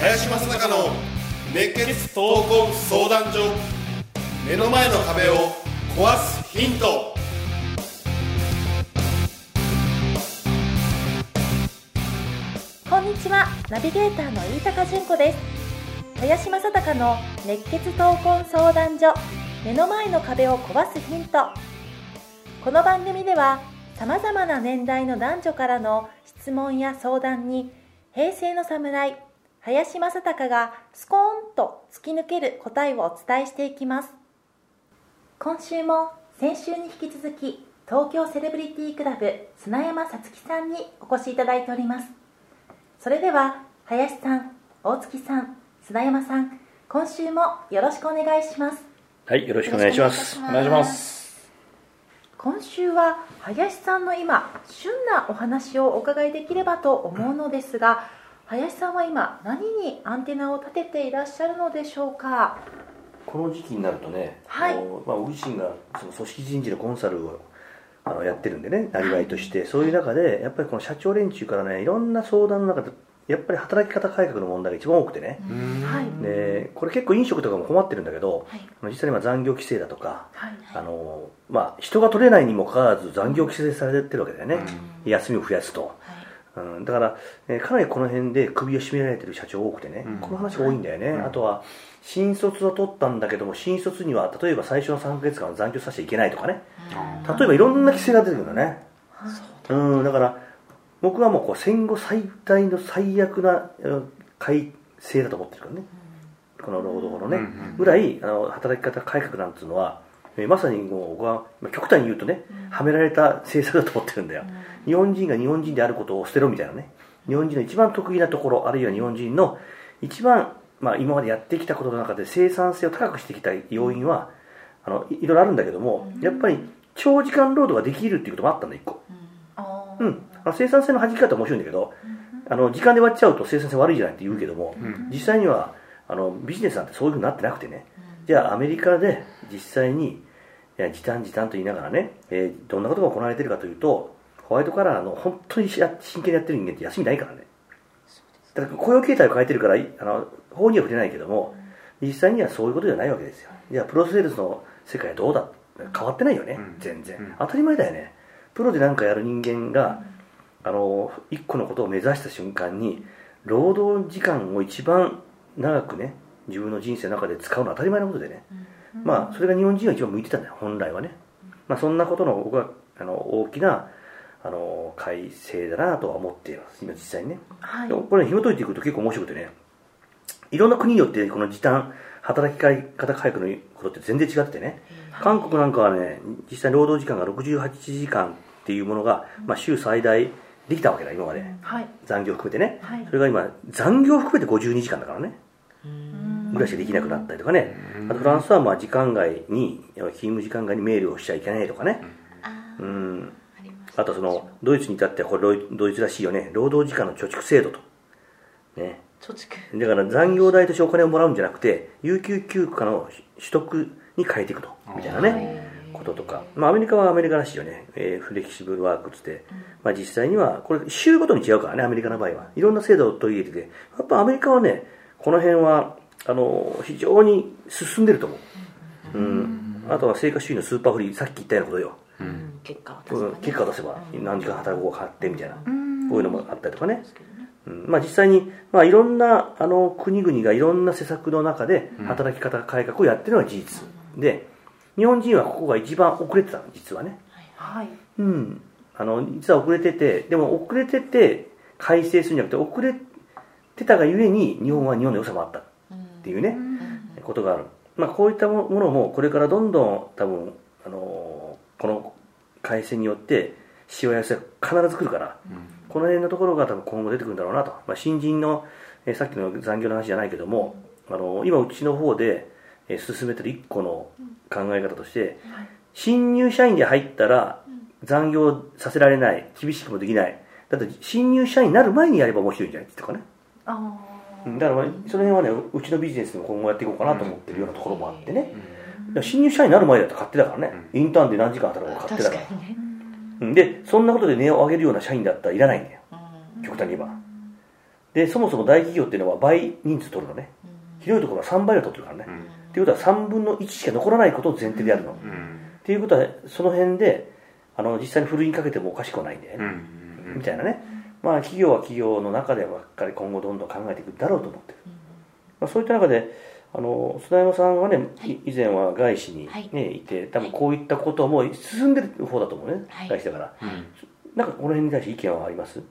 林正孝の熱血闘魂相談所目の前の壁を壊すヒント。こんにちは。ナビゲーターの飯高純子です。林正孝の熱血闘魂相談所。目の前の壁を壊すヒント。この番組ではさまざまな年代の男女からの質問や相談に平成の侍林正孝がスコーンと突き抜ける答えをお伝えしていきます。今週も先週に引き続き東京セレブリティクラブ砂山さつきさんにお越しいただいております。それでは林さん大月さん砂山さん今週もよろしくお願いします。はい、よろしくお願いします。お願いします。今週は林さんの今旬なお話をお伺いできればと思うのですが林さんは今何にアンテナを立てていらっしゃるのでしょうか？この時期になるとね、はい。あのまあ、僕自身がその組織人事のコンサルをあのやってるんでね、なりわいとして、そういう中で、やっぱりこの社長連中からね、いろんな相談の中で、やっぱり働き方改革の問題が一番多くてね、はい。でこれ結構飲食とかも困ってるんだけど、はい。実際に今残業規制だとか、はい。あのまあ、人が取れないにもかかわらず残業規制されてるわけだよね、休みを増やすと。うん、だから、えーかなりこの辺で首を絞められてる社長多くてね、この話が多いんだよね、あとは新卒を取ったんだけども新卒には例えば最初の3ヶ月間は残業させちゃいけないとかね。例えばいろんな規制が出てくるんだね、うん、だから僕はもうこう戦後最大の最悪なうん改正だと思ってるからね、この労働法のね、ぐらいあの働き方改革なんていうのは、えーまさにもう僕はまあ極端に言うとね、はめられた政策だと思ってるんだよ、日本人が日本人であることを捨てろみたいなね。日本人の一番得意なところあるいは日本人の一番、まあ、今までやってきたことの中で生産性を高くしてきた要因はあのいいろいろあるんだけども、やっぱり長時間労働ができるっていうこともあったんだ一個。うん、あの生産性の弾き方は面白いんだけど、あの時間で割っちゃうと生産性悪いじゃないって言うけども、実際にはあのビジネスなんてそういうふうになってなくてね、じゃあアメリカで実際にいや時短時短と言いながらね、えーどんなことが行われているかというとホワイトカラーの本当にしや真剣にやってる人間って休みないからね。だから雇用形態を変えてるからいあの法には触れないけども実際にはそういうことじゃないわけですよ。じゃあプロセールスの世界はどうだ？変わってないよね、全然、当たり前だよね。プロで何かやる人間が、あの一個のことを目指した瞬間に労働時間を一番長くね自分の人生の中で使うのは当たり前のことでね、まあそれが日本人が一番向いてたんだよ本来はね、まあ、そんなことの僕はあの大きなあの改正だなとは思っています。今実際にね、はい。これ、紐解いていくと結構面白くてね。いろんな国によってこの時短働き方改革のことって全然違っててね。韓国なんかはね実際に労働時間が68時間っていうものが、まあ、週最大できたわけだ今まで、はい。残業含めてね、はい。それが今残業含めて52時間だからね。ぐらいしかできなくなったりとかね。あとフランスはまあ時間外に勤務時間外にメールをしちゃいけないとかね。うん。あとそのドイツに至ってはこれドイドイツらしいよね。労働時間の貯蓄制度と。ね。貯蓄。だから残業代としてお金をもらうんじゃなくて有給休暇の取得に変えていくと。みたいなねこととか、まあ、アメリカはアメリカらしいよね、えーフレキシブルワークっつって、まあ、実際にはこれ週ごとに違うからねアメリカの場合は。いろんな制度を取り入れてて。やっぱアメリカはねこの辺はあの非常に進んでると思う、うん、あとは成果主義のスーパーフリーさっき言ったようなことよ、結果を出うんせばね。結果を出せば何時間働こうかってみたいな、こういうのもあったりとかね、うん。まあ、実際に、まあ、いろんなあの国々がいろんな施策の中で働き方改革をやってるのは事実、で日本人はここが一番遅れてたの実はね、はい。うん、あの実は遅れててでも遅れてて改正するんじゃなくて遅れてたがゆえに日本は日本の良さもあったっていうね、ことがある、まあ、こういったものもこれからどんどん多分あのこの改正によってしわ寄せが必ず来るから、この辺のところが多分今後出てくるんだろうなと、まあ、新人の、えーさっきの残業の話じゃないけども、あの今うちの方で、えー進めてる一個の考え方として、新入社員で入ったら残業させられない厳しくもできない。だって新入社員になる前にやれば面白いんじゃないって言ったかね。だからまあその辺はねうちのビジネスでも今後やっていこうかなと思ってるようなところもあってね、新入社員になる前だと勝手だからね、インターンで何時間働くか勝手だから。確かにね。うん。でそんなことで値を上げるような社員だったらいらないんだよ。うん。極端に言えば。でそもそも大企業っていうのは倍人数取るのね。広いところは3倍を取ってるからね、っていうことは3分の1しか残らないことを前提でやるの、っていうことはその辺であの実際にふるいにかけてもおかしくはないんだよね、みたいなね、まあ、企業は企業の中でばっかり今後どんどん考えていくだろうと思ってる、まあ、そういった中であの須田山さんはね、い。以前は外資に、ねはい。い、て多分こういったことも進んでる方だと思うね、はい。外資だから、なんかこの辺に対して意見はあります？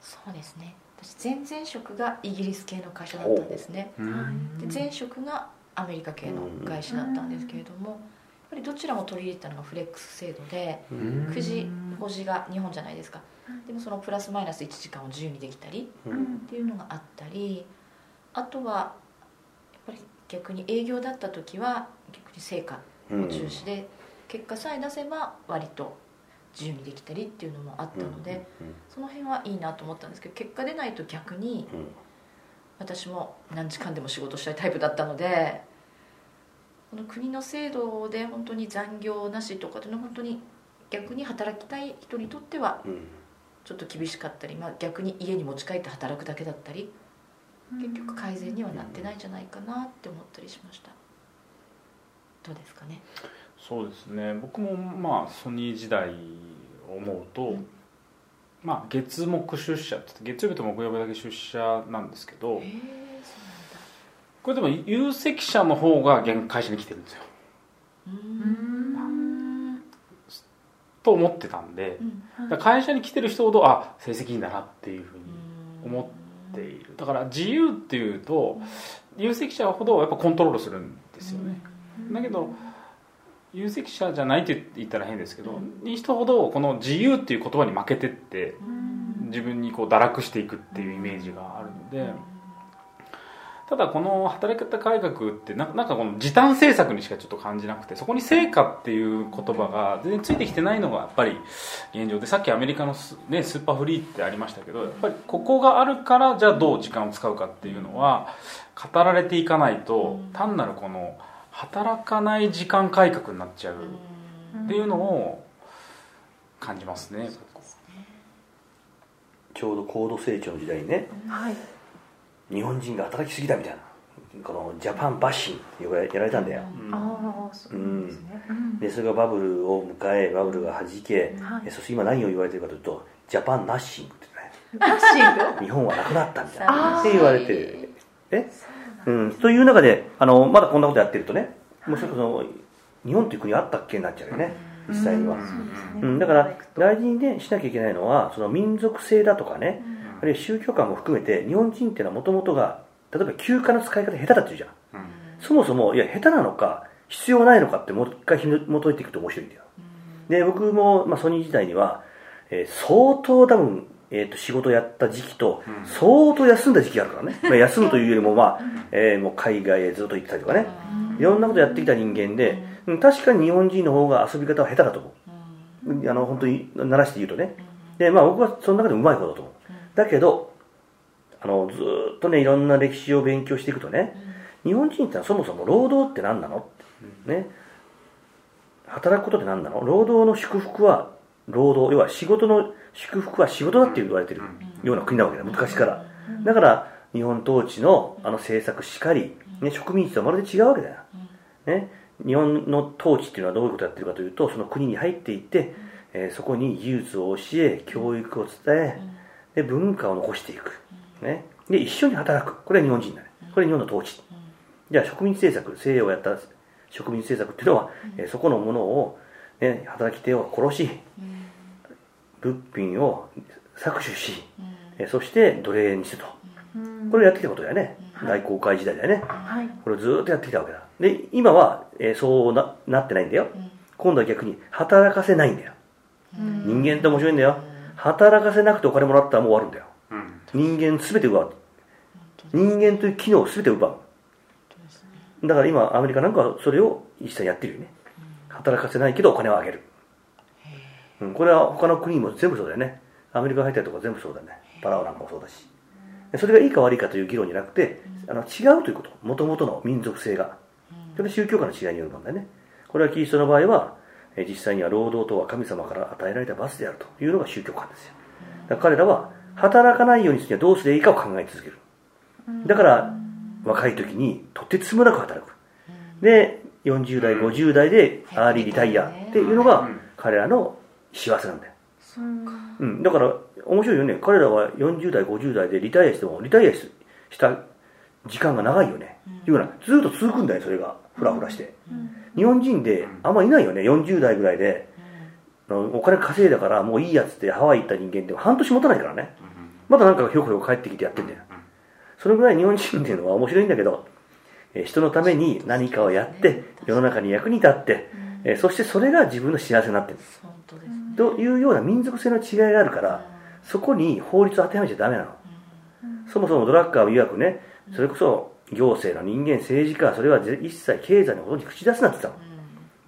そうですね。私前々職がイギリス系の会社だったんですね。で前職がアメリカ系の会社だったんですけれどもやっぱりどちらも取り入れたのがフレックス制度で9時5時が日本じゃないですか。でもそのプラスマイナス1時間を自由にできたりうん。っていうのがあったりあとはやっぱり逆に営業だった時は逆に成果を重視で結果さえ出せば割と自由にできたりっていうのもあったのでその辺はいいなと思ったんですけど結果出ないと逆にうん私も何時間でも仕事したいタイプだったのでこの国の制度で本当に残業なしとかっていうのは本当に逆に働きたい人にとってはうんちょっと厳しかったり、まあ、逆に家に持ち帰って働くだけだったり結局改善にはなってないんじゃないかなって思ったりしました。どうですかね？そうですね。僕もまあソニー時代を思うと、うんまあ月木出社って月曜日と木曜日だけ出社なんですけどこれでも有責者の方が現会社に来てるんですよ。と思ってたんで会社に来てる人ほどあ成績いいんだなっていうふうに思っている。だから自由っていうと有責者ほどやっぱコントロールするんですよね。だけど有責者じゃないって言ったら変ですけどいい人ほどこの自由っていう言葉に負けてって自分にこう堕落していくっていうイメージがあるのでただこの働き方改革ってななんかこの時短政策にしかちょっと感じなくてそこに成果っていう言葉が全然ついてきてないのがやっぱり現状でさっきアメリカのス,、ね、スーパーフリーってありましたけどやっぱりここがあるからじゃあどう時間を使うかっていうのは語られていかないと単なるこの働かない時間改革になっちゃうっていうのを感じますね。ちょうど高度成長の時代にね。はい。日本人が働きすぎだみたいな。このジャパンバッシンってやられたんだよ、ああそですね。でそれがバブルを迎えバブルが弾け、はい。えそして今何を言われてるかというとジャパンナッシングってね。ナッシング？日本はなくなったみたいな。って言われてる。え？うん。という中であのまだこんなことやってるとねもうそれこそ日本という国あったっけになっちゃうよね実際には、うん、だから大事に、ね、しなきゃいけないのはその民族性だとかね、あるいは宗教観も含めて日本人っていうのはもともとが例えば休暇の使い方下手だっていうじゃん、そもそもいや下手なのか必要ないのかってもう一回紐解いていくと面白いんだよ、で僕も、まあ、ソニー時代には、えー相当多分、えー、と仕事やった時期と、相当休んだ時期があるからね、まあ、休むというよりも,、まあえーもう海外へずっと行ってたりとかね、いろんなことやってきた人間で、うん。確かに日本人の方が遊び方は下手だと思う、あの本当に鳴らして言うとね。でまあ僕はその中でもうまい方だと思う。だけどあのずーっとねいろんな歴史を勉強していくとね日本人ってのはそもそも労働って何なの？ね。働くことって何なの？労働の祝福は労働要は仕事の祝福は仕事だって言われてるような国なわけだ昔から。だから日本統治のあの政策しかり、ね、植民地とはまるで違うわけだよ、ね、日本の統治っていうのはどういうことをやってるかというとその国に入っていって、えーそこに技術を教え教育を伝えで文化を残していく、ね、で一緒に働く。これは日本人だね。これ日本の統治。じゃあ植民地政策西洋をやった植民地政策っていうのは、えーそこのものを、ね、働き手を殺し物品を搾取し、えーそして奴隷にすると。これをやってきたことだよね大航海時代だよね。はい。これをずーっとやってきたわけだ。で今は、えーそうななってないんだよ。今度は逆に働かせないんだよ。人間って面白いんだよ。働かせなくてお金もらったらもう終わるんだよ。人間全て奪う。人間という機能を全て奪う。だから今アメリカなんかはそれを一切やってるよね。働かせないけどお金をあげる、うん、これは他の国も全部そうだよね。アメリカ入ったりとか全部そうだね。パラオなんかもそうだし。それがいいか悪いかという議論じゃなくてあの違うということ。もともとの民族性が。それは宗教観の違いによる問題ね。これはキリストの場合はえ実際には労働とは神様から与えられた罰であるというのが宗教観ですよ。だから彼らは働かないようにするにはどうすればいいかを考え続ける。だから若い時にとてつもなく働く。で40代50代でアーリーリタイアっていうのが彼らの幸せなんだよ、うん、だから面白いよね。彼らは40代50代でリタイアしてもリタイアした時間が長いよね、いうようなずっと続くんだよそれが。フラフラして、日本人であんまいないよね。40代ぐらいで、お金稼いだからもういいやつってハワイ行った人間って半年持たないからね、まだなんかひょこひょこ帰ってきてやってんだよ、そのぐらい日本人っていうのは面白いんだけど、え人のために何かをやって世の中に役に立って、えそしてそれが自分の幸せになってる。本当ですね。というような民族性の違いがあるからそこに法律を当てはめちゃダメなの、そもそもドラッカーは曰くねそれこそ行政の人間政治家はそれは一切経済のことに口出すなって言ってたの。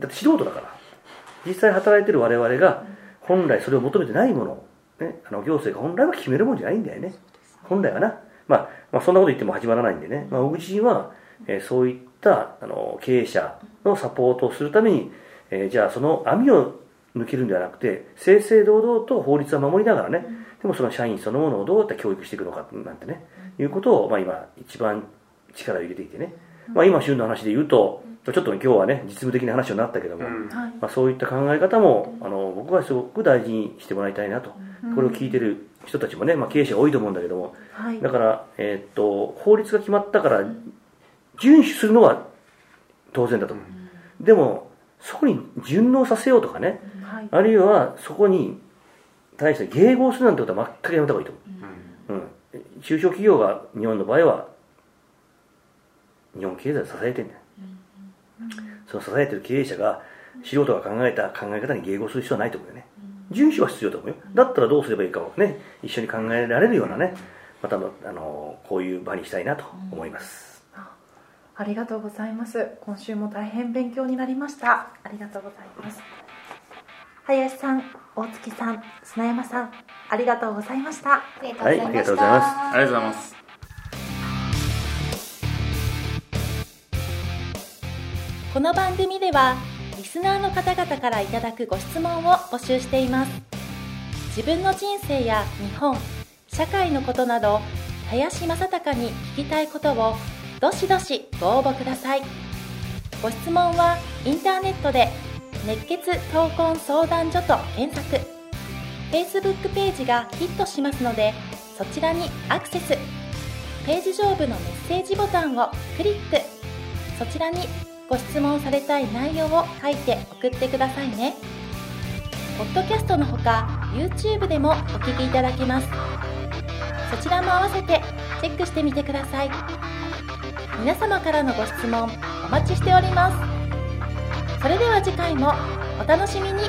だって素人だから。実際働いてる我々が本来それを求めてないものを、ね、あの行政が本来は決めるもんじゃないんだよね。本来はな、まあ、まあそんなこと言っても始まらないんでね、まあ、小口人は、えーそういったあの経営者のサポートをするために、えーじゃあその網を抜けるんではなくて正々堂々と法律は守りながらね、でもその社員そのものをどうやって教育していくのかなんてね、いうことを、まあ、今一番力を入れていてね、まあ、今旬の話で言うとちょっと今日はね実務的な話になったけども、はいまあ、そういった考え方もあの僕はすごく大事にしてもらいたいなと、これを聞いてる人たちもね、まあ、経営者多いと思うんだけどもはい。だから、えーっと法律が決まったから遵守するのは当然だと。思う、でもそこに順応させようとかね。はい。あるいはそこに対して迎合するなんてことは全くやめた方がいいと思う、うん、中小企業が日本の場合は日本経済を支えてんだよ、その支えてる経営者が素人が考えた考え方に迎合する必要はないと思うよね。遵守は必要だと思うよ。だったらどうすればいいかをね一緒に考えられるようなねまたあのあのこういう場にしたいなと思います、ありがとうございます。今週も大変勉強になりました。ありがとうございます。林さん大月さん砂山さんありがとうございました。ありがはいありがとうございます。ありがとうございます。この番組ではリスナーの方々からいただくご質問を募集しています。自分の人生や日本社会のことなど林正孝に聞きたいことをどしどしご応募くださいご質問はインターネットで熱血闘魂相談所と検索 Facebook ページがヒットしますのでそちらにアクセスページ上部のメッセージボタンをクリックそちらにご質問されたい内容を書いて送ってくださいね。ポッドキャストのほか YouTube でもお聞きいただけます。そちらも合わせてチェックしてみてください。皆様からのご質問お待ちしております。それでは次回もお楽しみに。